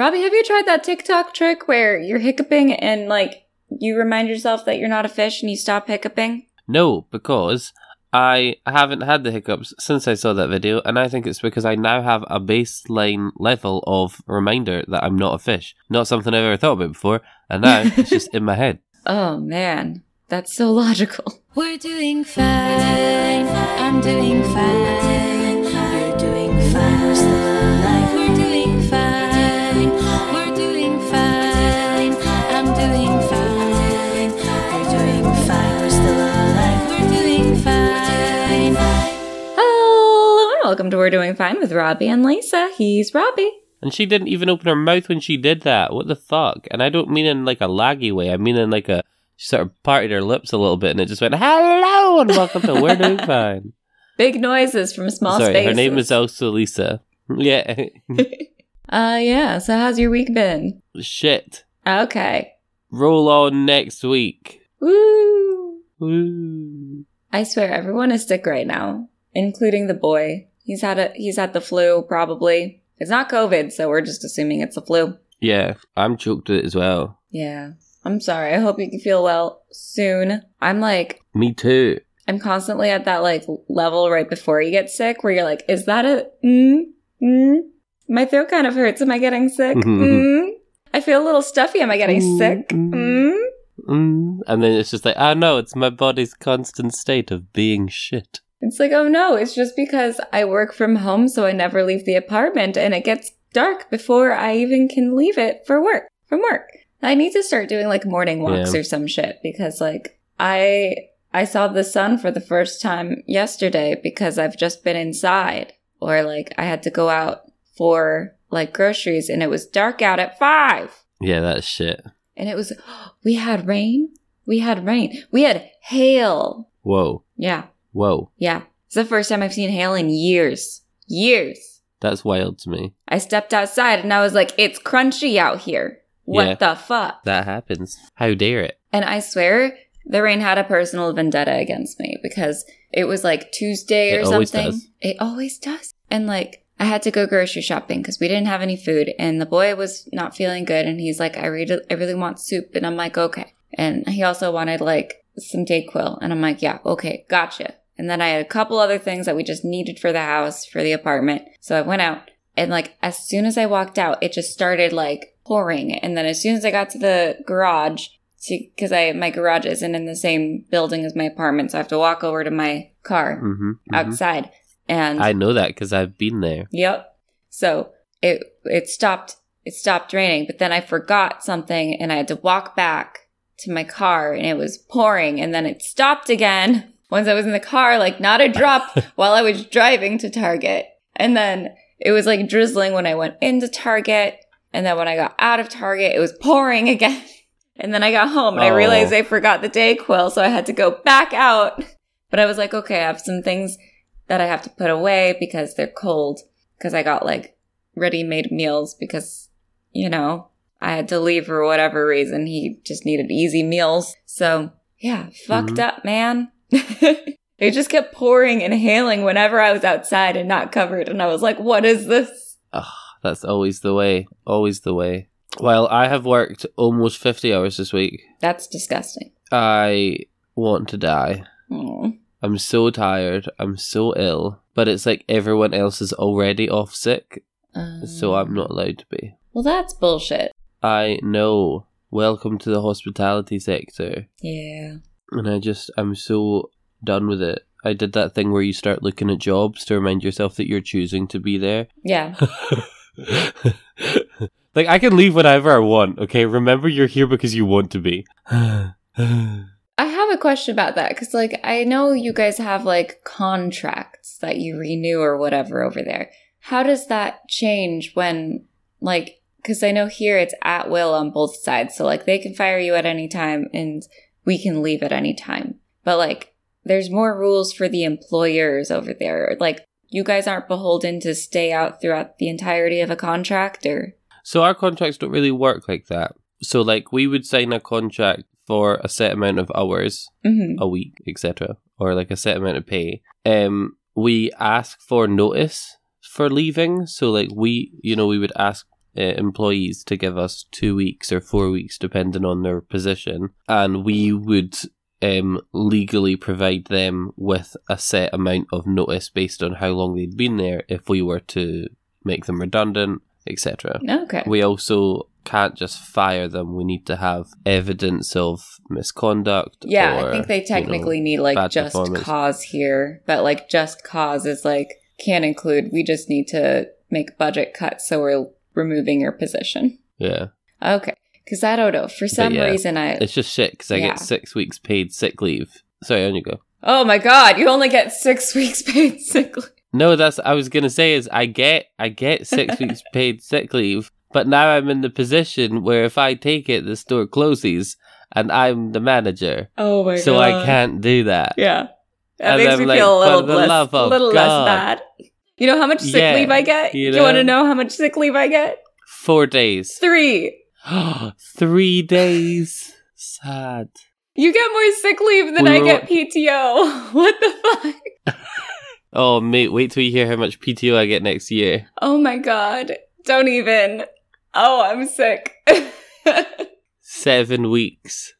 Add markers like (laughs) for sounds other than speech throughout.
Robbie, have you tried that TikTok trick where you're hiccuping and like you remind yourself that you're not a fish and you stop hiccuping? No, because I haven't had the hiccups since I saw that video, and I think it's because I now have a baseline level of reminder that I'm not a fish. Not something I've ever thought about before, and now it's just (laughs) in my head. Oh man, that's so logical. We're doing fine. I'm doing fine. You're doing fine. We're still alive. We're doing welcome to We're Doing Fine with Robbie and Lisa. He's Robbie. And she didn't even open her mouth when she did that. What the fuck? And I don't mean in like a laggy way. I mean in like a she sort of parted her lips a little bit, and it just went hello and welcome to We're Doing Fine. (laughs) Big noises from small Sorry, spaces. her name is also Lisa. (laughs) Yeah, (laughs) Uh yeah. So how's your week been? shit. Okay. Roll on next week. Woo. Woo. I swear everyone is sick right now, including the boy. He's had a he's had the flu probably. It's not COVID, so we're just assuming it's the flu. Yeah, I'm choked it as well. Yeah. I'm sorry. I hope you can feel well soon. I'm like Me too. I'm constantly at that like level right before you get sick where you're like, is that a mm? Mm? My throat kind of hurts. Am I getting sick? (laughs) mm? I feel a little stuffy. Am I getting Mm, sick? mm. Mm? Mm. And then it's just like, oh no, it's my body's constant state of being shit. It's like, oh no, it's just because I work from home, so I never leave the apartment and it gets dark before I even can leave it for work, from work. I need to start doing like morning walks Yeah. or some shit because like I I saw the sun for the first time yesterday because I've just been inside or like I had to go out for like groceries and it was dark out at 5 Yeah, that's shit. and it was (gasps) we had rain. We had rain. We had hail. Whoa. Yeah. Whoa. Yeah. It's the first time I've seen hail in years. Years. That's wild to me. I stepped outside and I was like, it's crunchy out here. What Yeah. the fuck? That happens. How dare it? And I swear the rain had a personal vendetta against me because it was like Tuesday or It always something. does. It always does. And like, I had to go grocery shopping because we didn't have any food and the boy was not feeling good and he's like, I really, I really want soup. And I'm like, okay. And he also wanted like some Dayquil. And I'm like, yeah, okay, gotcha. And then I had a couple other things that we just needed for the house, for the apartment. So I went out and like, as soon as I walked out, it just started like pouring. And then as soon as I got to the garage, because I my garage isn't in the same building as my apartment, so I have to walk over to my car Mm-hmm. outside. And I know that because I've been there. Yep. So it it stopped it stopped raining, but then I forgot something and I had to walk back to my car and it was pouring and then it stopped again (laughs) once I was in the car, like not a drop (laughs) while I was driving to Target. And then it was like drizzling when I went into Target. And then when I got out of Target, it was pouring (laughs) again. And then I got home and I Oh. realized I forgot the Dayquil, so I had to go back out. But I was like, okay, I have some things that I have to put away because they're cold. Because I got like ready made meals because, you know, I had to leave for whatever reason. He just needed easy meals. So, yeah, fucked Mhm. up, man. (laughs) it just kept pouring and hailing whenever I was outside and not covered. And I was like, what is this? That's always the way. Always the way. Well, I have worked almost 50 hours this week. That's disgusting. I want to die. I'm so tired. I'm so ill. But it's like everyone else is already off sick, so um. I'm not allowed to be. Well, that's bullshit. I know. Welcome to the hospitality sector. Yeah. And I just, I'm so done with it. I did that thing where you start looking at jobs to remind yourself that you're choosing to be there. Yeah. (laughs) like, I can leave whenever I want, okay? Remember, you're here because you want to be. I have a question about that because, like, I know you guys have like contracts that you renew or whatever over there. How does that change when, like, because I know here it's at will on both sides. So, like, they can fire you at any time and we can leave at any time. But, like, there's more rules for the employers over there. Like, you guys aren't beholden to stay out throughout the entirety of a contract or. so, our contracts don't really work like that. So, like, we would sign a contract for a set amount of hours Mhm. a week, etc., or like a set amount of pay. Um, we ask for notice for leaving. So, like, we, you know, we would ask uh, employees to give us two weeks or four weeks, depending on their position, and we would um, legally provide them with a set amount of notice based on how long they'd been there if we were to make them redundant, etc. Okay. We also can't just fire them. We need to have evidence of misconduct. yeah, or, I think they you know, technically need like just cause here, but like just cause is like can't include. We just need to make budget cuts, so we're removing your position. yeah, Okay, because I don't know for some yeah, reason I. it's just shit because I Yeah. get six weeks paid sick leave. Sorry, on you go. Oh my god, you only get six (laughs) weeks paid sick leave. No, that's I was gonna say is I get I get six (laughs) weeks paid sick leave, but now I'm in the position where if I take it, the store closes, and I'm the manager, Oh my so god. I can't do that. Yeah. That And makes I'm me like, feel a little less, of little God. less bad. You know how much sick Yeah, leave I get? you you want to know? know how much sick leave I get? Four days, Three. (gasps) three days. Sad. You get more sick leave than We I get PTO. (laughs) What the fuck? (laughs) Oh mate, wait till you hear how much PTO I get next year. Oh my god. Don't even. Oh, I'm sick. (laughs) Seven weeks.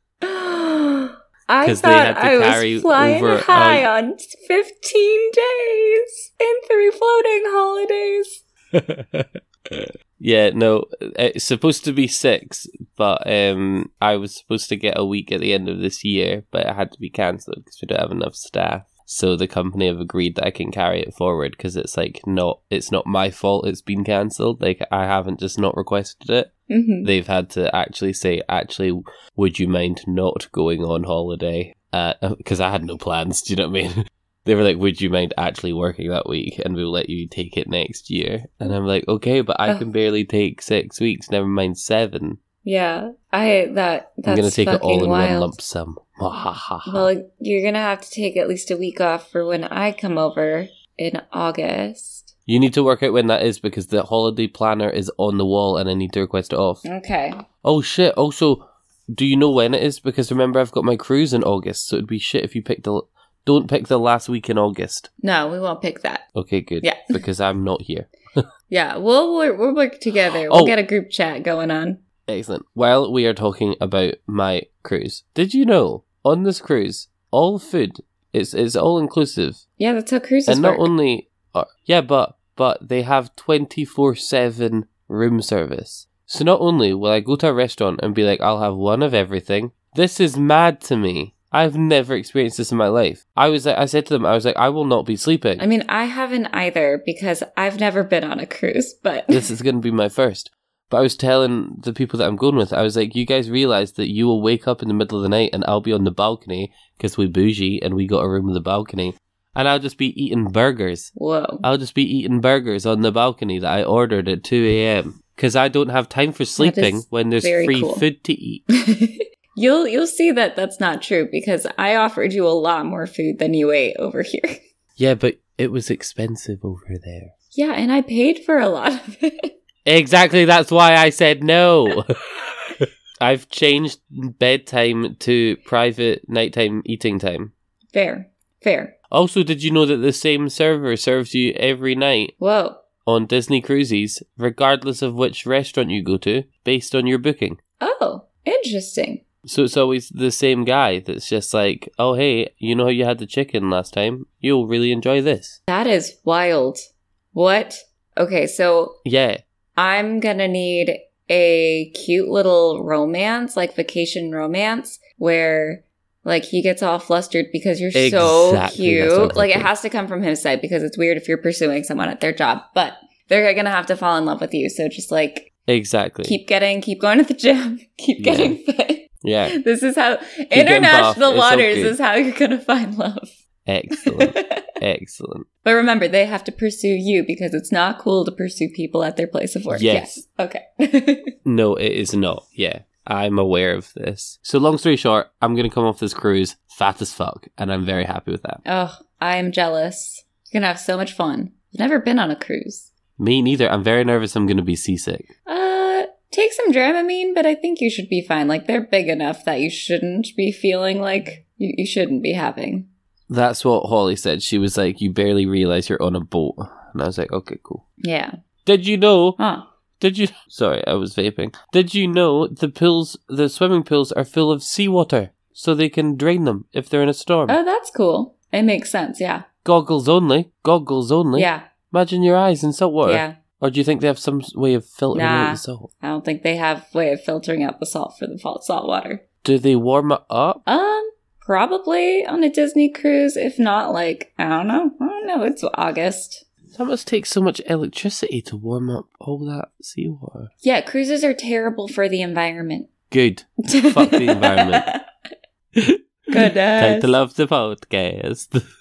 I 'Cause they thought had to I carry was flying over, high uh, on 15 days in three floating holidays. (laughs) yeah, no, it's supposed to be six, but um, I was supposed to get a week at the end of this year, but it had to be cancelled because we don't have enough staff. So the company have agreed that I can carry it forward because it's like not, it's not my fault. It's been cancelled. Like I haven't just not requested it. Hmm They've had to actually say, actually, would you mind not going on holiday? Because I had no plans. Do you know what I mean? (laughs) they were like, would you mind actually working that week and we'll let you take it next year? And I'm like, okay, but I can barely take six weeks, never mind seven. Yeah, I that that's I'm going to take it all in wild. one lump sum. (laughs) Well, you're gonna have to take at least a week off for when I come over in August. You need to work out when that is because the holiday planner is on the wall and I need to request it off. Okay. Oh shit, also, do you know when it is? Because remember, I've got my cruise in August, so it'd be shit if you picked the. Don't pick the last week in August. No, we won't pick that. Okay, good. Yeah. (laughs) Because I'm not here. Yeah, we'll work, we'll work together. Oh. We'll get a group chat going on. Excellent. While we are talking about my cruise, did you know on this cruise, all food it's it's all inclusive, Yeah, that's how cruises and not work. only are, yeah, but but they have twenty four seven room service. So not only will I go to a restaurant and be like, I'll have one of everything. This is mad to me. I've never experienced this in my life. I was like, I said to them, I was like, I will not be sleeping. I mean, I haven't either because I've never been on a cruise, but this is going to be my first. But I was telling the people that I'm going with, I was like, you guys realize that you will wake up in the middle of the night and I'll be on the balcony because we bougie and we got a room with a balcony. And I'll just be eating burgers. whoa. I'll just be eating burgers on the balcony that I ordered at 2 a.m. because I don't have time for sleeping when there's free cool. food to eat. (laughs) you'll you'll see that that's not true because I offered you a lot more food than you ate over here. (laughs) Yeah, but it was expensive over there. Yeah, and I paid for a lot of it. Exactly, that's why I said no. (laughs) I've changed bedtime to private nighttime eating time. Fair. Fair. Also, did you know that the same server serves you every night Whoa. on Disney Cruises, regardless of which restaurant you go to, based on your booking? Oh, interesting. So it's always the same guy that's just like, oh, hey, you know how you had the chicken last time? You'll really enjoy this. That is wild. What? Okay, so Yeah. I'm gonna need a cute little romance, like vacation romance, where like he gets all flustered because you're so Exactly, I'm cute. Like it has to come from his side because it's weird if you're pursuing someone at their job, but they're gonna have to fall in love with you. So just like Exactly. keep getting, keep going to the gym, (laughs) keep Yeah. getting fit. yeah. (laughs) This is how getting international buff, it's all waters good. is how you're gonna find love. Excellent. (laughs) Excellent. But remember, they have to pursue you because it's not cool to pursue people at their place of work. Yes. Okay. No, it is not. Yeah. I'm aware of this. So, long story short, I'm going to come off this cruise fat as fuck, and I'm very happy with that. oh, I am jealous. You're gonna have so much fun. I've never been on a cruise. Me neither. I'm very nervous I'm going to be seasick. Uh, take some Dramamine, but I think you should be fine. Like they're big enough that you shouldn't be feeling like you, you shouldn't be having. That's what Holly said. She was like, You barely realize you're on a boat. And I was like, Okay, cool. Yeah. Did you know Huh. Did you? (laughs) Sorry, I was vaping. Did you know the pills, the swimming pools, are full of seawater, so they can drain them if they're in a storm. Oh, that's cool. It makes sense. Yeah. Goggles only. Goggles only. Yeah. Imagine your eyes in salt water. Yeah. Or do you think they have some way of filtering out the salt? I don't think they have way of filtering out the salt for the fa- salt water. Do they warm it up? Um, probably on a Disney cruise. If not, like I don't know. I don't know. It's August. That must take so much electricity to warm up all that seawater. Yeah, cruises are terrible for the environment. Good. (laughs) Fuck the environment. Goodness. Title of the podcast. (laughs)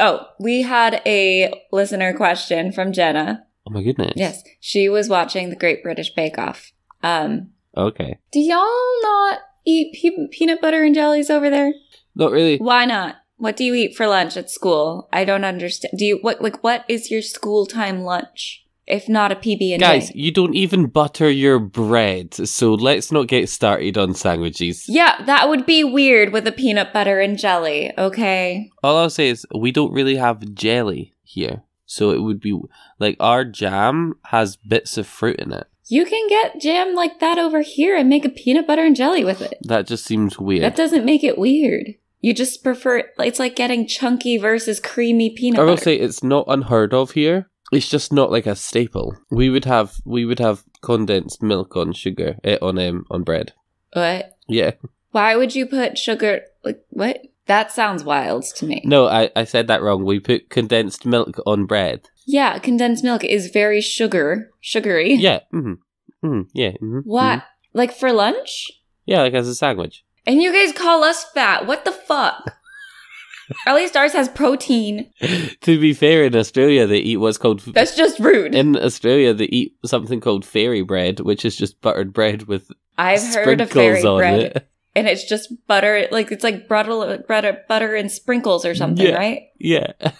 Oh, we had a listener question from Jenna. oh my goodness. Yes, she was watching the Great British Bake Off. Um, Okay. do y'all not eat pe- peanut butter and jellies over there? Not really. Why not? What do you eat for lunch at school? I don't understand. Do you what like what is your school time lunch? If not a PB and Guys, you don't even butter your bread, so let's not get started on sandwiches. Yeah, that would be weird with a peanut butter and jelly, okay? All I'll say is we don't really have jelly here. So it would be like our jam has bits of fruit in it. You can get jam like that over here and make a peanut butter and jelly with it. That just seems weird. That doesn't make it weird. You just prefer it's like getting chunky versus creamy peanut butter. I will butter. say it's not unheard of here. It's just not like a staple. We would have we would have condensed milk on sugar eh, on um on bread. what? Yeah. Why would you put sugar like what? That sounds wild to me. No, I, I said that wrong. We put condensed milk on bread. Yeah, condensed milk is very sugar, sugary. Yeah. Mm-hmm. Mm-hmm. Yeah. Mm-hmm. What? Like for lunch? Yeah, like as a sandwich. And you guys call us fat. What the fuck? (laughs) At least ours has protein. to be fair, in Australia they eat what's called That's just rude. in Australia they eat something called fairy bread, which is just buttered bread with I've heard of fairy bread, it. and it's just butter. Like it's like butter, butter, butter and sprinkles or something, Yeah. right? Yeah. (laughs)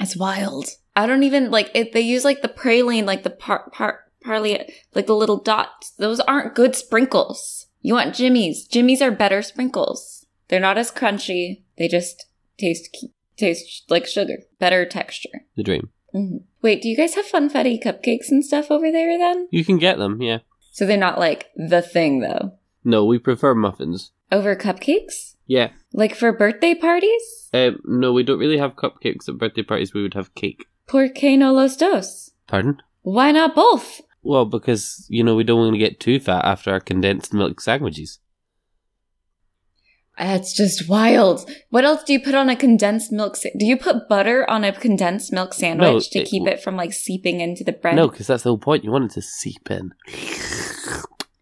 It's wild. I don't even like it. They use like the praline, like the par par parley, like the little dots. Those aren't good sprinkles. You want Jimmy's. Jimmy's are better sprinkles. They're not as crunchy. They just taste taste like sugar. Better texture. the dream. hmm Wait, do you guys have funfetti cupcakes and stuff over there then? You can get them, yeah. So they're not like the thing though. No, we prefer muffins. Over cupcakes? Yeah. Like for birthday parties? Um, no, we don't really have cupcakes at birthday parties. We would have cake. Por qué no los dos? Pardon? Why not both? Well, because you know we don't want to get too fat after our condensed milk sandwiches. That's just wild. What else do you put on a condensed milk? Sa- do you put butter on a condensed milk sandwich to it- keep it from like seeping into the bread? No, because that's the whole point. You want it to seep in.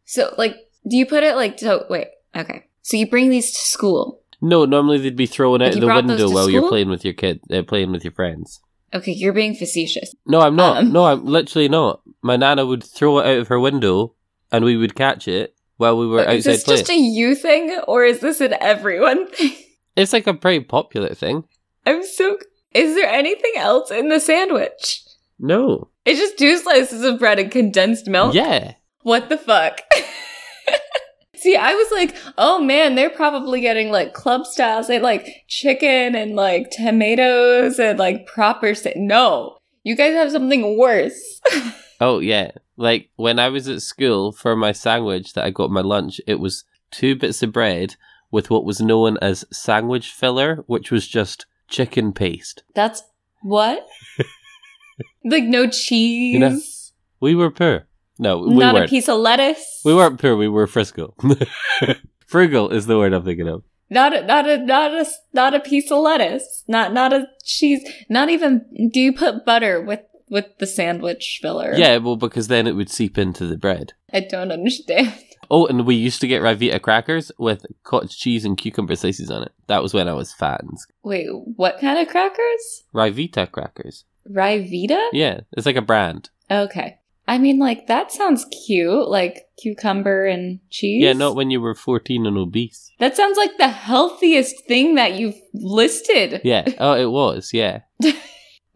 So like, do you put it like? So wait, okay. So you bring these to school. No, normally they'd be thrown Like out the window while you're playing with your kid, uh, playing with your friends. Okay, you're being facetious. No, I'm not. Um. No, I'm literally not. My nana would throw it out of her window, and we would catch it while we were outside. is this playing. just a you thing, or is this an everyone (laughs) thing? It's like a pretty popular thing. I'm so. Is there anything else in the sandwich? No. It's just two slices of bread and condensed milk. Yeah. What the fuck? See, I was like, oh man, they're probably getting like club styles. They like chicken and like tomatoes and like proper. Sa- no, you guys have something worse. (laughs) Oh yeah. Like when I was at school for my sandwich that I got my lunch, it was two bits of bread with what was known as sandwich filler, which was just chicken paste. That's what? (laughs) like no cheese, know, We were poor. No, we not weren't. a piece of lettuce. we weren't poor. We were friscal. (laughs) Frugal is the word I'm thinking of. Not a, not a, not a, not a piece of lettuce. Not, not a cheese. Not even. Do you put butter with with the sandwich filler? Yeah, well, because then it would seep into the bread. I don't understand. Oh, and we used to get Ryvita crackers with cottage cheese and cucumber slices on it. That was when I was fat. and Wait, what kind of crackers? Ryvita crackers. Ryvita? Yeah, it's like a brand. Okay. I mean, like, that sounds cute. Like, cucumber and cheese. Yeah, not when you were 14 and obese. That sounds like the healthiest thing that you've listed. Yeah. (laughs) Oh, it was. Yeah. (laughs)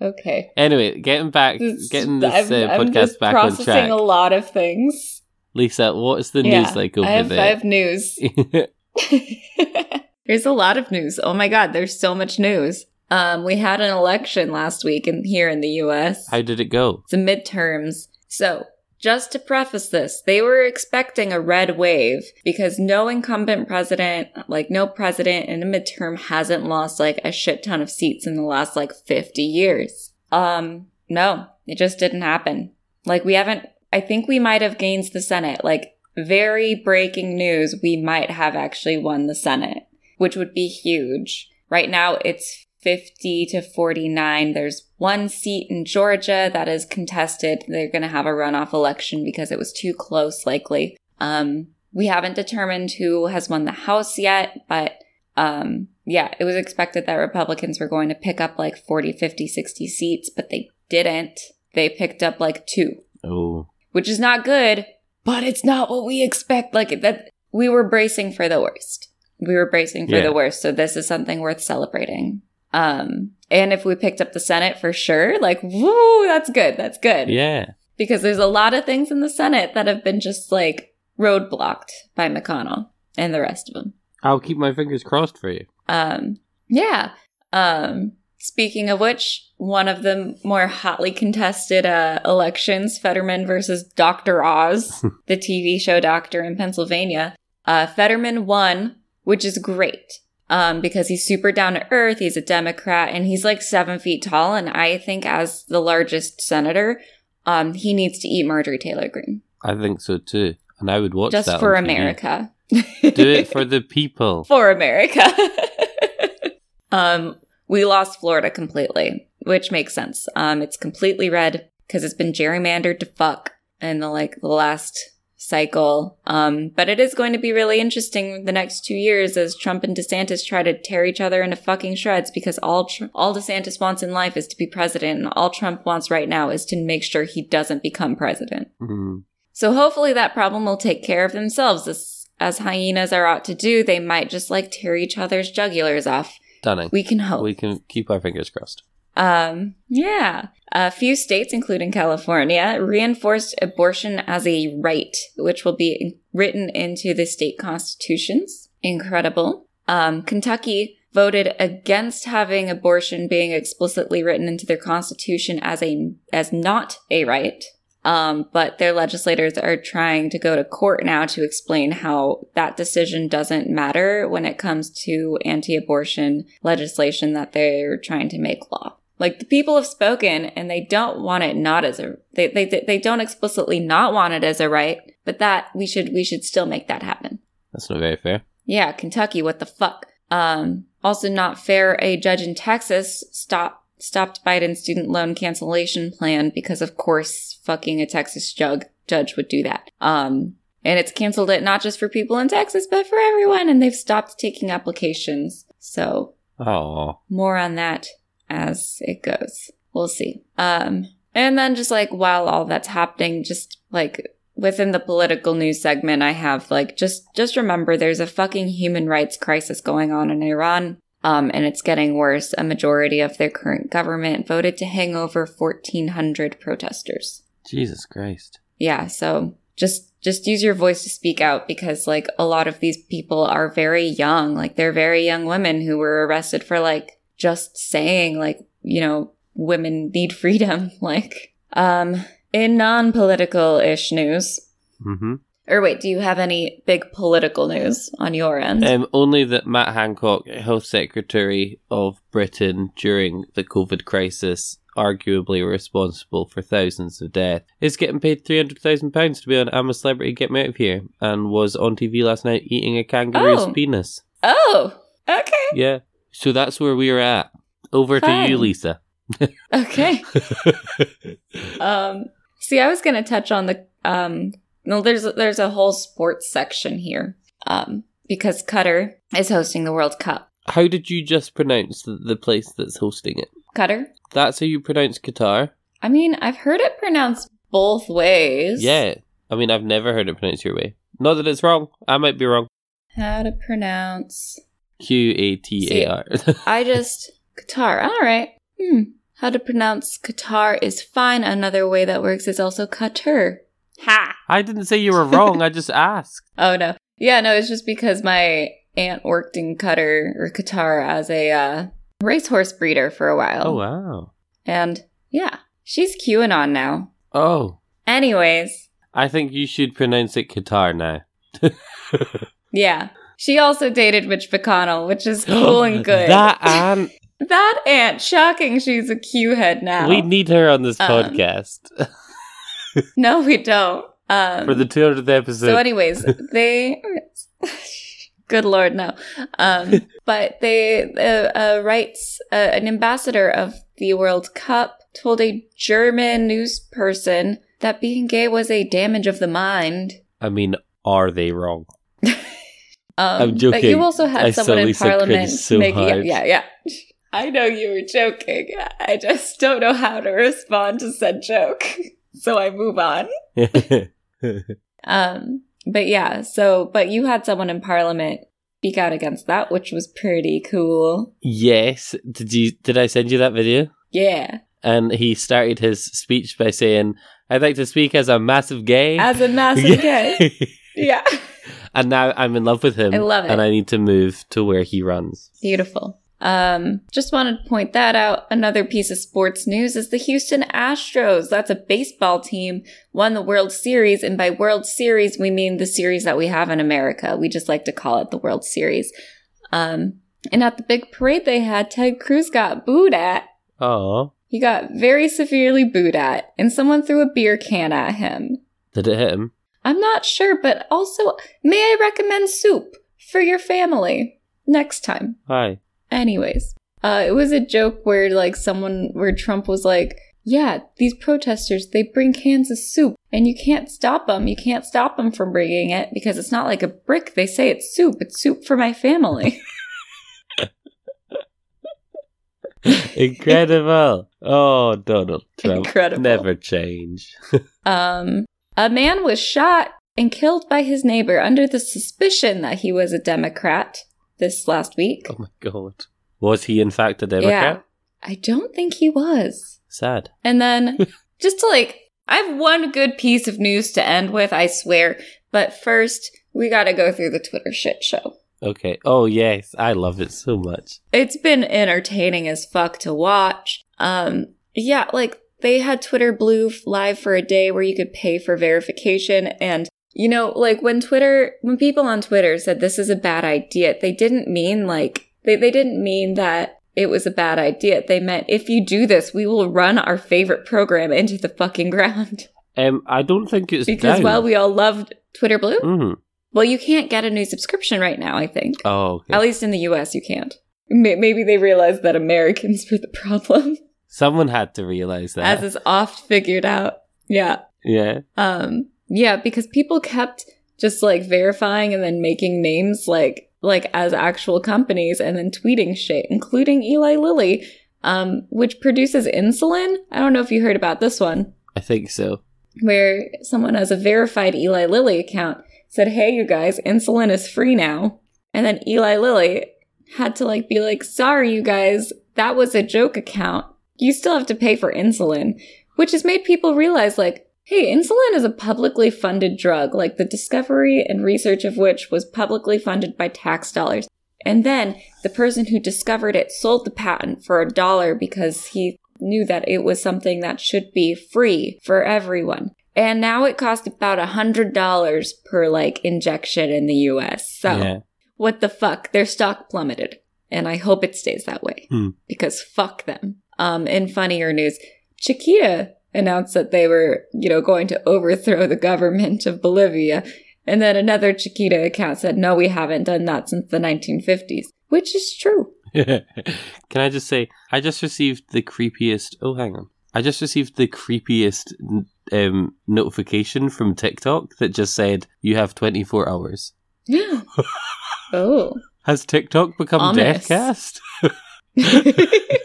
Okay. Anyway, getting back, This- getting this I'm- uh, I'm podcast just back on processing track. a lot of things. Lisa, what's the Yeah, news like over I have, there? I have news. (laughs) there's a lot of news. Oh my god, there's so much news. Um, we had an election last week in here in the US. How did it go? It's the midterms. So just to preface this, they were expecting a red wave because no incumbent president, like no president in a midterm hasn't lost like a shit ton of seats in the last like 50 years. Um, no, it just didn't happen. Like we haven't, I think we might have gained the Senate. Like very breaking news, we might have actually won the Senate, which would be huge. Right now it's 50 to 49. There's one seat in Georgia that is contested. They're going to have a runoff election because it was too close, likely. Um, we haven't determined who has won the House yet, but um, yeah, it was expected that Republicans were going to pick up like 40, 50, 60 seats, but they didn't. They picked up like two, Oh, which is not good, but it's not what we expect. Like that, we were bracing for the worst. We were bracing for Yeah. the worst. So this is something worth celebrating. Um, and if we picked up the Senate for sure, like, woo, that's good. That's good. yeah. Because there's a lot of things in the Senate that have been just like roadblocked by McConnell and the rest of them. I'll keep my fingers crossed for you. Um, yeah. Um, speaking of which, one of the more hotly contested uh, elections, Fetterman versus Dr. Oz, (laughs) the TV show doctor in Pennsylvania, uh, Fetterman won, which is great. Um, because he's super down to earth, he's a Democrat, and he's like seven feet tall. And I think, as the largest senator, um, he needs to eat Marjorie Taylor Greene I think so too. And I would watch just that for on TV. America. Do it for the people. (laughs) for America. (laughs) um, we lost Florida completely, which makes sense. Um, it's completely red because it's been gerrymandered to fuck in the like the last cycle. Um, but it is going to be really interesting the next two years as Trump and DeSantis try to tear each other into fucking shreds because all Tr- all DeSantis wants in life is to be president, and all Trump wants right now is to make sure he doesn't become president. Mm. So hopefully that problem will take care of themselves. As, as hyenas are ought to do, they might just like tear each other's jugulars off. Stunning. We can hope. We can keep our fingers crossed. Um, yeah. A few states, including California, reinforced abortion as a right, which will be written into the state constitutions. Incredible. Um, Kentucky voted against having abortion being explicitly written into their constitution as a as not a right. Um, but their legislators are trying to go to court now to explain how that decision doesn't matter when it comes to anti-abortion legislation that they're trying to make law. Like the people have spoken and they don't want it not as a they, they they don't explicitly not want it as a right, but that we should we should still make that happen. That's not very fair. Yeah, Kentucky, what the fuck? Um, also not fair. A judge in Texas stopped stopped Biden's student loan cancellation plan because, of course, fucking a Texas jug judge would do that. Um, and it's canceled it not just for people in Texas, but for everyone. And they've stopped taking applications. So Oh, more on that as it goes. We'll see. Um, and then just like while all that's happening, just like within the political news segment, I have like just just remember there's a fucking human rights crisis going on in Iran. Um, and it's getting worse. A majority of their current government voted to hang over 1,400 protesters. Jesus Christ. Yeah, so just just use your voice to speak out because like a lot of these people are very young. Like they're very young women who were arrested for like just saying like, you know, women need freedom. (laughs) Like um in non-political ish news. Mm-hmm. Or wait, do you have any big political news on your end? Um, only that Matt Hancock, Health Secretary of Britain during the COVID crisis, arguably responsible for thousands of deaths, is getting paid £300,000 to be on I'm a Celebrity, Get Me Out of Here, and was on TV last night eating a kangaroo's Oh. penis. oh, okay. Yeah. So that's where we're at. Over to you, Lisa. (laughs) Okay. (laughs) Um, see, I was going to touch on the um. No, there's there's a whole sports section here. Um, because Qatar is hosting the World Cup. How did you just pronounce the, the place that's hosting it? Qatar. That's how you pronounce Qatar? I mean, I've heard it pronounced both ways. Yeah. I mean, I've never heard it pronounced your way. Not that it's wrong. I might be wrong. How to pronounce? Q A T A R. I just Qatar. All right. Hmm. How to pronounce Qatar is fine. Another way that works is also Qatar. Ha. I didn't say you were wrong. I just asked. (laughs) Oh no. Yeah, no, it's just because my aunt worked in Qatar or Qatar as a uh, racehorse breeder for a while. Oh wow. And yeah, she's QAnon now. Oh. Anyways, I think you should pronounce it Qatar now. (laughs) Yeah. She also dated Mitch McConnell, which is (gasps) cool and good. That (laughs) and That aunt, shocking she's a Q head now. we need her on this Um, podcast (laughs) no, we don't. Um, for the 200th episode. so, anyways, they. (laughs) Good lord, no. Um, but they, uh, uh, writes uh, an ambassador of the World Cup told a German news person that being gay was a damage of the mind. I mean, are they wrong? Um, I'm But joking. you also had I someone in Parliament so making hard. yeah, yeah. (laughs) I know you were joking. I just don't know how to respond to said joke, (laughs) so I move on. (laughs) Um, but yeah, so but you had someone in Parliament speak out against that, which was pretty cool. yes. Did you? Did I send you that video? Yeah, And he started his speech by saying, "I'd like to speak as a massive gay." as a massive gay. Yeah, and now I'm in love with him. I love it. And I need to move to where he runs. beautiful. Um, just wanted to point that out. Another piece of sports news is the Houston Astros. That's a baseball team won the World Series, and by World Series we mean the series that we have in America. We just like to call it the World Series. Um, and at the big parade they had, Ted Cruz got booed at. Oh, He got very severely booed at, and someone threw a beer can at him. did it hit him? I'm not sure, but also, may I recommend soup for your family next time? Hi. Anyways, uh, it was a joke where, like, someone, where Trump was like, yeah, these protesters, they bring cans of soup, and you can't stop them. You can't stop them from bringing it because it's not like a brick. They say it's soup. It's soup for my family. (laughs) Incredible. oh, Donald Trump. Incredible. Never change. (laughs) Um, a man was shot and killed by his neighbor under the suspicion that he was a Democrat this last week. oh my god. Was he in fact a Democrat? Yeah. I don't think he was. Sad. And then, (laughs) just to like, I have one good piece of news to end with, I swear. But first, we gotta go through the Twitter shit show. Okay. Oh yes, I love it so much. It's been entertaining as fuck to watch. Um, yeah, like they had Twitter Blue live for a day where you could pay for verification. And, you know, like when Twitter, when people on Twitter said this is a bad idea, they didn't mean like, they, they didn't mean that it was a bad idea. They meant if you do this, we will run our favorite program into the fucking ground. (laughs) Um, I don't think it's because, down. well, we all loved Twitter Blue. Mhm. Well, you can't get a new subscription right now, I think. Oh, okay. At least in the US, you can't. May- Maybe they realized that Americans were the problem, (laughs) someone had to realize that. as is oft figured out. Yeah. yeah. Um, yeah, because people kept just like verifying and then making names like like as actual companies and then tweeting shit, including Eli Lilly, um, which produces insulin. I don't know if you heard about this one. I think so. where someone has a verified Eli Lilly account said, Hey, you guys, insulin is free now. And then Eli Lilly had to like be like, Sorry, you guys, that was a joke account. You still have to pay for insulin, which has made people realize like, Hey, insulin is a publicly funded drug, like the discovery and research of which was publicly funded by tax dollars. And then the person who discovered it sold the patent for a dollar because he knew that it was something that should be free for everyone. And now it costs about a hundred dollars per like injection in the US. So Yeah. what the fuck? Their stock plummeted. And I hope it stays that way. Hmm. Because fuck them. Um, in funnier news, Chiquita announced that they were, you know, going to overthrow the government of Bolivia. And then another Chiquita account said, no, we haven't done that since the 1950s, which is true. (laughs) Can I just say, I just received the creepiest. Oh, hang on. I just received the creepiest um, notification from TikTok that just said, you have 24 hours. Yeah. (gasps) Oh. (laughs) Has TikTok become Ominous. Deathcast? (laughs)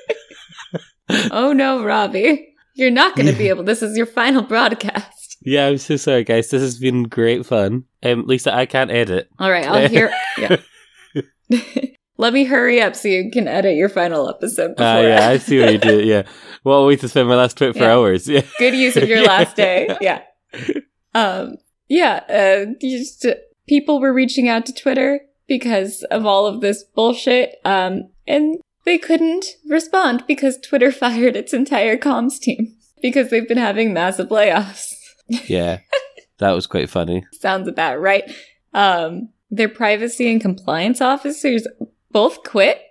(laughs) oh no, Robbie. You're not going to be able. This is your final broadcast. Yeah, I'm so sorry, guys. This has been great fun. Um, Lisa, I can't edit. All right, I'll hear. (laughs) Yeah. (laughs) Let me hurry up so you can edit your final episode. Before Ah, yeah, I see what you do. Yeah. Well, way to spend my last 24 Yeah. hours. Yeah. Good use of your last day. Yeah. Um. Yeah. Uh. Just people were reaching out to Twitter because of all of this bullshit. Um. And they couldn't respond because Twitter (laughs) fired its entire comms team because they've been having massive layoffs. (laughs) Yeah. That was quite funny. Sounds about right. Um, their privacy and compliance officers both quit,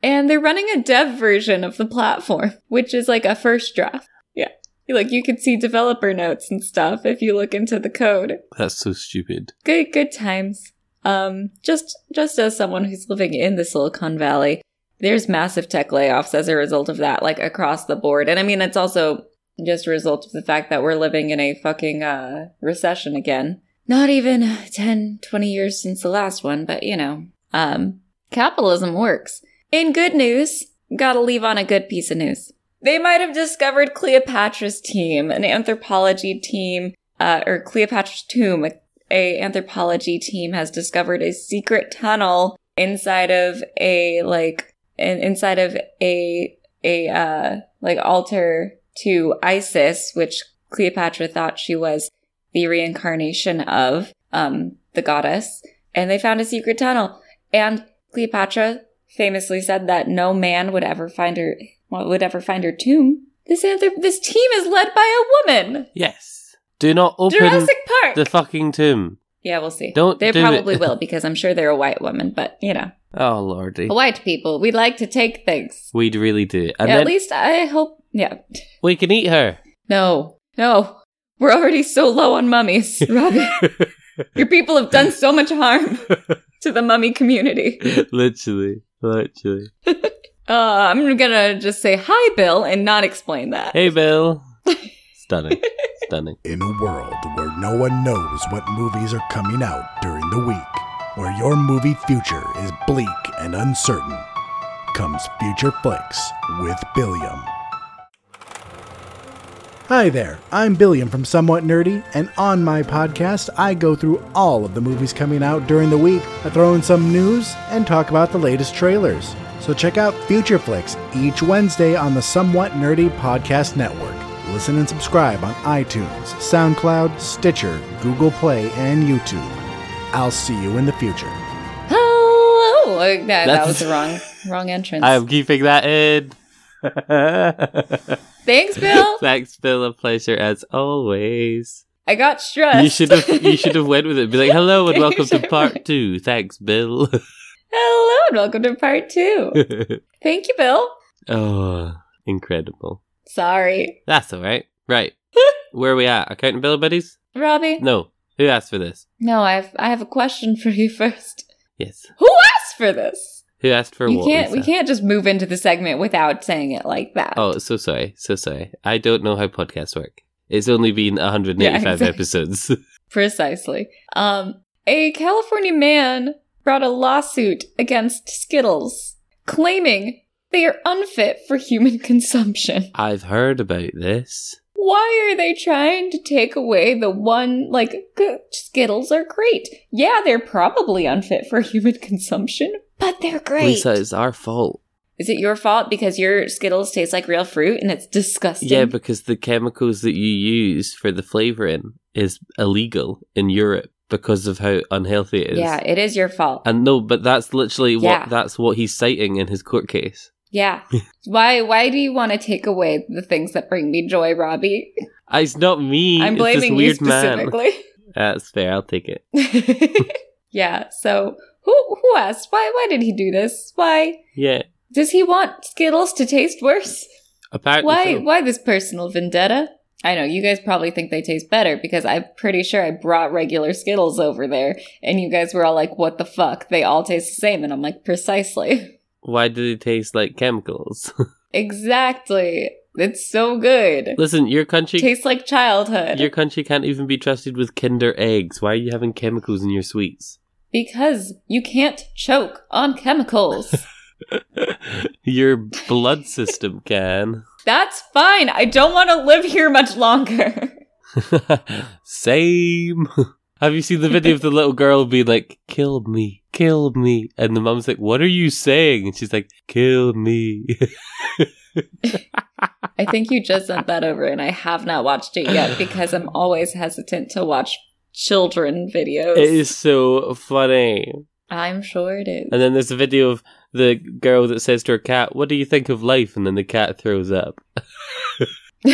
and they're running a dev version of the platform, which is like a first draft. Yeah. Like you could see developer notes and stuff if you look into the code. That's so stupid. Good good times. Um, just just as someone who's living in the Silicon Valley, there's massive tech layoffs as a result of that, like across the board. And I mean, it's also just a result of the fact that we're living in a fucking uh, recession again. Not even 10, 20 years since the last one, but you know, um, capitalism works. In good news, gotta leave on a good piece of news. They might have discovered Cleopatra's team, an anthropology team, uh, or Cleopatra's tomb, a anthropology team has discovered a secret tunnel inside of a like in, inside of a a uh like altar to Isis, which Cleopatra thought she was the reincarnation of um the goddess, and they found a secret tunnel. And Cleopatra famously said that no man would ever find her would ever find her tomb. This anthrop- this team is led by a woman. Yes. Do not open Jurassic Park. the fucking tomb. Yeah, we'll see. Don't They do probably will (laughs) because I'm sure they're a white woman, but you know, Oh lordy. white people, we like to take things. We'd really do. And At then least I hope. Yeah. we can eat her. No, no. We're already so low on mummies, (laughs) Robbie. Your people have done so much harm (laughs) to the mummy community. literally. Literally. Uh, I'm gonna just say hi, Bill, and not explain that. Hey Bill. Stunning. Stunning. (laughs) In a world where no one knows what movies are coming out during the week, where your movie future is bleak and uncertain, comes Future Flicks with Billiam. Hi there, I'm Billiam from Somewhat Nerdy, and on my podcast, I go through all of the movies coming out during the week. I throw in some news and talk about the latest trailers. So check out Future Flicks each Wednesday on the Somewhat Nerdy Podcast Network. Listen and subscribe on iTunes, SoundCloud, Stitcher, Google Play, and YouTube. I'll see you in the future. (laughs) Hello. Uh, that, that was the wrong wrong entrance. I'm keeping that in. (laughs) (laughs) Thanks, Bill. Thanks, Bill. A pleasure as always. I got stressed. You should have you should have went with it. Be like, hello and welcome to part two. Thanks, Bill. Hello and welcome to part two. Thank you, Bill. oh, incredible. Sorry, That's all right. Right. (laughs) Where are we at? Accountabilities? Robbie. No. Who asked for this? No, I have I have a question for you (laughs) first. Yes. Who asked for this? Who asked for you what? can't. We can't just move into the segment without saying it like that. Oh, so sorry. So sorry. I don't know how podcasts work. It's only been 185 Yeah, exactly. episodes. (laughs) Precisely. Um, a California man brought a lawsuit against Skittles, claiming they are unfit for human (laughs) consumption. I've heard about this. Why are they trying to take away the one, like, Skittles are great? Yeah, they're probably unfit for (laughs) human consumption, but they're great. Lisa, it's our fault. Is it your fault because your Skittles taste like real fruit and it's disgusting? Yeah, because the chemicals that you use for the flavoring is illegal in Europe because of how unhealthy it is. yeah, it is your fault. And no, but that's literally Yeah. what that's what he's citing in his court case. Yeah. why why do you want to take away the things that bring me joy, Robbie? It's not me. I'm it's this blaming you weird man. specifically. (laughs) That's fair. I'll take it. (laughs) yeah, so who who asked? Why why did he do this? Why Yeah. does he want Skittles to taste worse? Apparently, Why so. why this personal vendetta? I know you guys probably think they taste better because I'm pretty sure I brought regular Skittles over there and you guys were all like, "What the fuck? They all taste the same." And I'm like, "Precisely." (laughs) Why do they taste like chemicals? (laughs) exactly. It's so good. Listen, your country, Tastes like childhood. your country can't even be trusted with Kinder eggs. Why are you having chemicals in your sweets? Because you can't choke on chemicals. (laughs) your blood system can. (laughs) That's fine. I don't want to live here much longer. Same. Have you seen the video of the little girl being like, "Kill me, kill me," and the mom's like, "What are you saying?" And she's like, "Kill me." (laughs) I think you just sent that over, and I have not watched it yet because I'm always hesitant to watch children videos. it is so funny. I'm sure it is. And then there's a video of the girl that says to her cat, "What do you think of life?" And then the cat throws up. (laughs)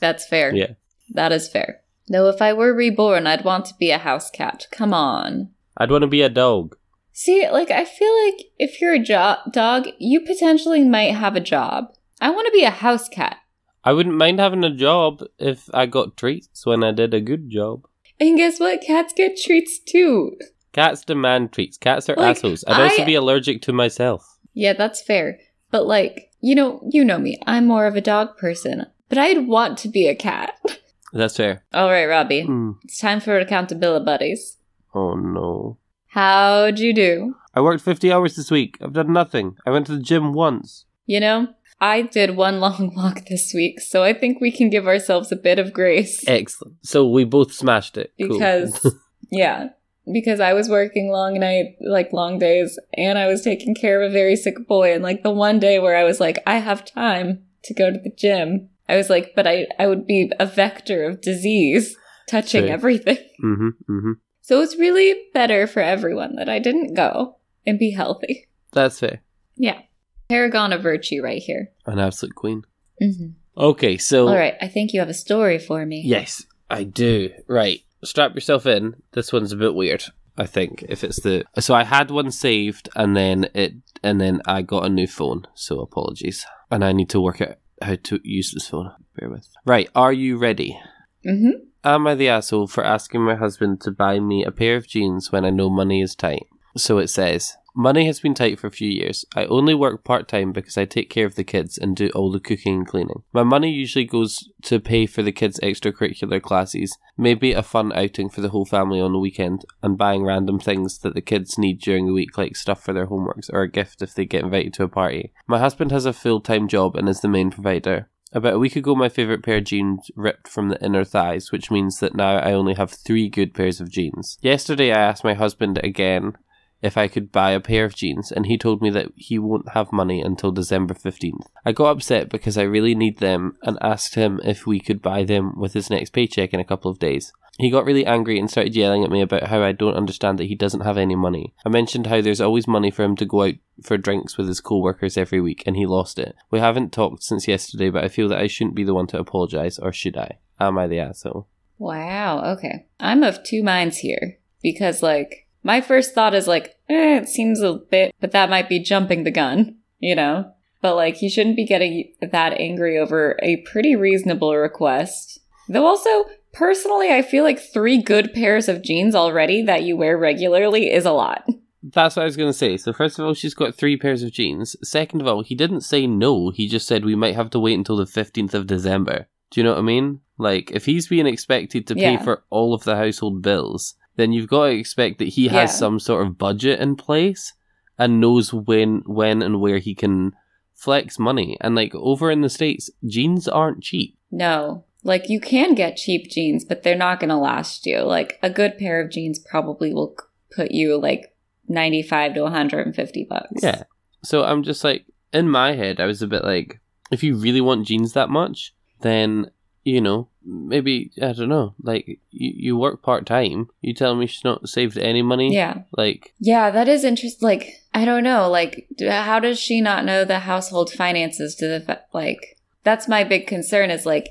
That's fair. Yeah. That is fair. Though if I were reborn, I'd want to be a house cat. Come on. I'd want to be a dog. See, like, I feel like if you're a jo- dog, you potentially might have a job. I want to be a house cat. I wouldn't mind having a job if I got treats when I did a good job. And guess what? Cats get treats too. Cats demand treats. Cats are Like, assholes. I'd also be allergic to myself. Yeah, that's fair. But, like, you know, you know me. I'm more of a dog person. But I'd want to be a cat. (laughs) That's fair. All right, Robbie. Hmm. It's time for accountability buddies. Oh no. How'd you do? I worked 50 hours this week. I've done nothing. I went to the gym once. You know, I did one (laughs) long walk this week, so I think we can give ourselves a bit of grace. Excellent. So we both smashed it. Cool. because (laughs) yeah because i was working long night like long days and i was taking care of a very sick boy and like the one day where i was like i have time to go to the gym i was like but i i would be a vector of disease touching Sure. everything (laughs) hmm hmm so it's really better for everyone that i didn't go and be healthy That's fair. yeah paragon of virtue right here An absolute queen. mm-hmm. Okay, so. all right i think you have a story for me Yes, I do. Right. Strap yourself in. This one's a bit weird. I think if it's the so I had one saved and then it and then I got a new phone. So apologies, and I need to work out how to use this phone. Bear with. Right. Are you ready? mm-hmm. Am I the asshole for asking my husband to buy me a pair of jeans when I know money is tight? So it says, Money has been tight for a few years. I only work part time because I take care of the kids and do all the cooking and cleaning. My money usually goes to pay for the kids' extracurricular classes, maybe a fun outing for the whole family on the weekend, and buying random things that the kids need during the week, like stuff for their homeworks or a gift if they get invited to a party. My husband has a full time job and is the main provider. About a week ago, my favourite pair of jeans ripped from the inner thighs, which means that now I only have three good pairs of jeans. Yesterday, I asked my husband again if I could buy a pair of jeans, and he told me that he won't have money until December 15th. I got upset because I really need them and asked him if we could buy them with his next paycheck in a couple of days. He got really angry and started yelling at me about how I don't understand that he doesn't have any money. I mentioned how there's always money for him to go out for drinks with his co workers every week, and he lost it. We haven't talked since yesterday, but I feel that I shouldn't be the one to apologise, or should I? Am I the asshole? Wow, okay. I'm of two minds here because, like, my first thought is, like, eh, it seems a bit, but that might be jumping the gun, you know? But, like, he shouldn't be getting that angry over a pretty reasonable request. Though, also, personally, I feel like three good pairs of jeans already that you wear regularly is a lot. That's what I was going to say. So, first of all, she's got three pairs of jeans. Second of all, he didn't say no. He just said we might have to wait until the 15th of December. Do you know what I mean? Like, if he's being expected to pay Yeah. for all of the household bills, then you've got to expect that he has Yeah. some sort of budget in place and knows when, when and where he can flex money. And, like, over in the States, jeans aren't cheap. No. Like, you can get cheap jeans, but they're not going to last you. Like, a good pair of jeans probably will put you, like, 95 to 150 bucks. Yeah. So I'm just like, in my head, I was a bit like, if you really want jeans that much, then, you know, maybe, I don't know, like, you, you work part time. You tell me she's not saved any money. Yeah. Like, Yeah, that is interesting. Like, I don't know. Like, how does she not know the household finances to the, fa- like, that's my big concern is like,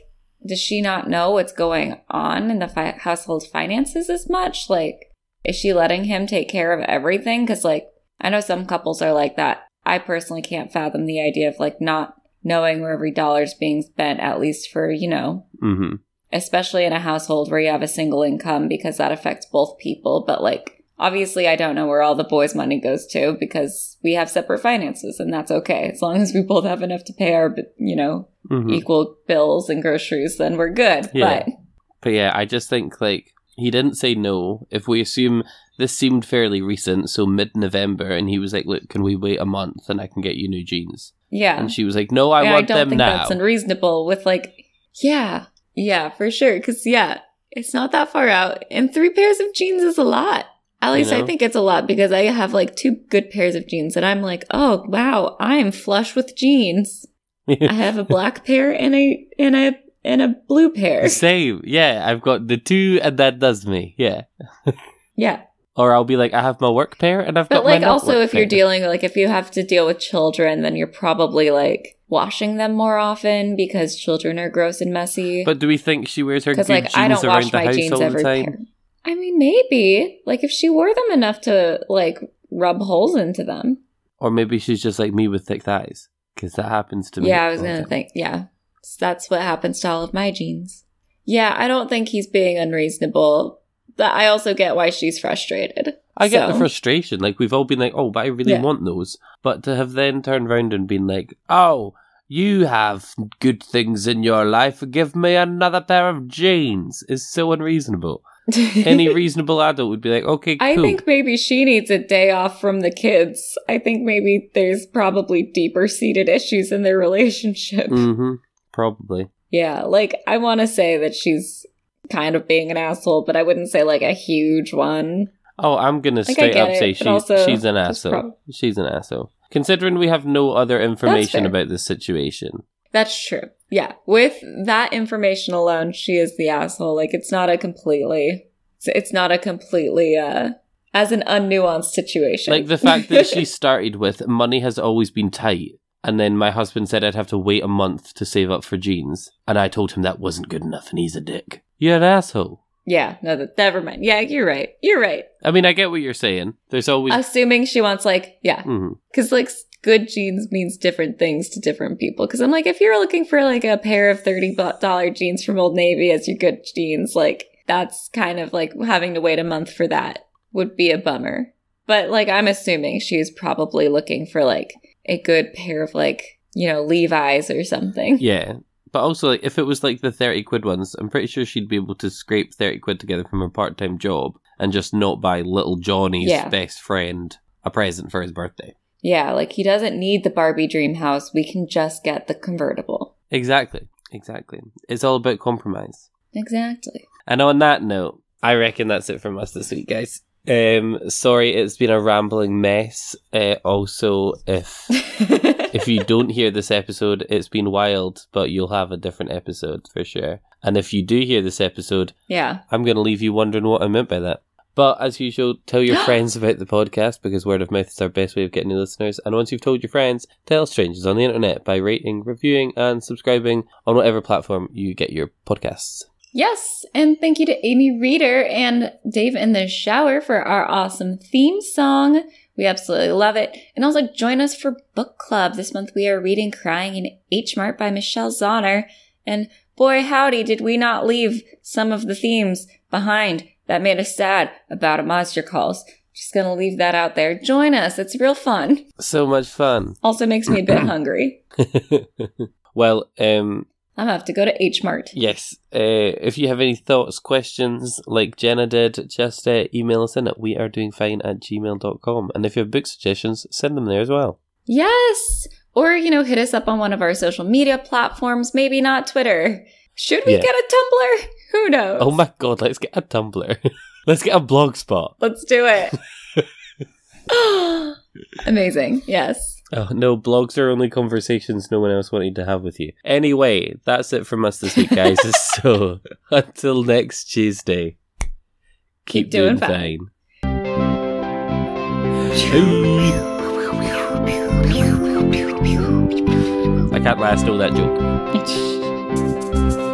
does she not know what's going on in the fi- household finances as much? Like, is she letting him take care of everything? Cause like, I know some couples are like that. I personally can't fathom the idea of like not knowing where every dollar's being spent, at least for, you know, mm-hmm. especially in a household where you have a single income because that affects both people. But like, obviously, I don't know where all the boys' money goes to because we have separate finances and that's okay. As long as we both have enough to pay our, you know, hmm equal bills and groceries, then we're good. Yeah. But But yeah, I just think, like, he didn't say no. If we assume this seemed fairly recent, so mid November, and he was like, look, can we wait a month and I can get you new jeans? Yeah. And she was like, no, I And want don't them think now. that's unreasonable with like, yeah, yeah, for sure. Cause yeah, it's not that far out. And three pairs of jeans is a lot. At You least I think it's a lot because I have like two good pairs of jeans and I'm like, oh wow, I'm flush with jeans. (laughs) I have a black pair and a and a and a blue pair. Same. Yeah, I've got the two, and that does me. Yeah. (laughs) Yeah. Or I'll be like, I have my work pair and I've got But like also if you're pair. dealing like if you have to deal with children, then you're probably like washing them more often because children are gross and messy. But do we think she wears her Because like jeans I don't around wash the my house jeans every time? pair. I mean maybe. Like if she wore them enough to like rub holes into them. Or maybe she's just like me with thick thighs. Because that happens to me. Yeah, I was gonna time. think yeah. So that's what happens to all of my jeans. Yeah, I don't think he's being unreasonable. But I also get why she's frustrated. I get the frustration. Like we've all been like, oh, but I really Yeah. want those. But to have then turned around and been like, oh, you have good things in your life. Give me another pair of jeans. Is so unreasonable. (laughs) Any reasonable adult would be like, okay, cool. I think maybe she needs a day off from the kids. I think maybe there's probably deeper seated issues in their (laughs) relationship. hmm Probably. Yeah, like I want to say that she's kind of being an asshole, but I wouldn't say like a huge one. Oh, I'm gonna Like, straight up it, say but she's an asshole. prob- she's an asshole. Considering we have no other information about this situation. That's true. Yeah, with that information alone, she is the asshole. Like it's not a completely, it's- it's not a completely uh as an unnuanced situation. Like the fact that she (laughs) started with money has always been tight. And then my husband said I'd have to wait a month to save up for jeans. And I told him that wasn't good enough and he's a dick. You're an asshole. yeah, no, that never mind. Yeah, you're right. You're right. I mean, I get what you're saying. There's always. Assuming she wants like yeah, mm-hmm. because like good jeans means different things to different people. Because I'm like, if you're looking for like a pair of thirty dollar jeans from Old Navy as your good jeans, like that's kind of like having to wait a month for that would be a bummer. But like, I'm assuming she's probably looking for like a good pair of like you know Levi's or something. Yeah. But also, like, if it was like the 30 quid ones, I'm pretty sure she'd be able to scrape 30 quid together from her part time job and just not buy little Johnny's Yeah. best friend a present for his birthday. Yeah, like he doesn't need the Barbie dream house. We can just get the convertible. Exactly. Exactly. It's all about compromise. Exactly. And on that note, I reckon that's it from us this week, guys. Um, sorry, it's been a rambling mess. Uh, also, if (laughs) if you don't hear this episode, it's been wild, but you'll have a different episode for sure. And if you do hear this episode, yeah. I'm going to leave you wondering what I meant by that. But as usual, tell your (gasps) friends about the podcast because word of mouth is our best way of getting new listeners. And once you've told your friends, tell strangers on the internet by rating, reviewing, and subscribing on whatever platform you get your podcasts. Yes, and thank you to Amy Reeder and Dave in the Shower for our awesome theme song. We absolutely love it. And also join us for book club. This month we are reading Crying in H Mart by Michelle Zauner. And boy howdy, did we not leave some of the themes behind that made us sad about a monster calls. Just gonna leave that out there. Join us. It's real fun. So much fun. Also makes me a bit (clears throat) hungry. (laughs) well, um, I'm gonna have to go to H Mart. yes. Uh, if you have any thoughts, questions, like Jenna did, just uh, email us in at wearedoingfine at gmail.com. And if you have book suggestions, send them there as well. Yes. Or, you know, hit us up on one of our social media platforms, maybe not Twitter. Should we Yeah. get a Tumblr? Who knows? Oh my god, let's get a Tumblr. (laughs) let's get a blog spot. Let's do it. (laughs) (gasps) Amazing. Yes. Oh, no, blogs are only conversations no one else wanted to have with you. Anyway, that's it from us this week, guys. (laughs) so, until next Tuesday, keep, Keep doing fine. I can't last all that joke. (laughs)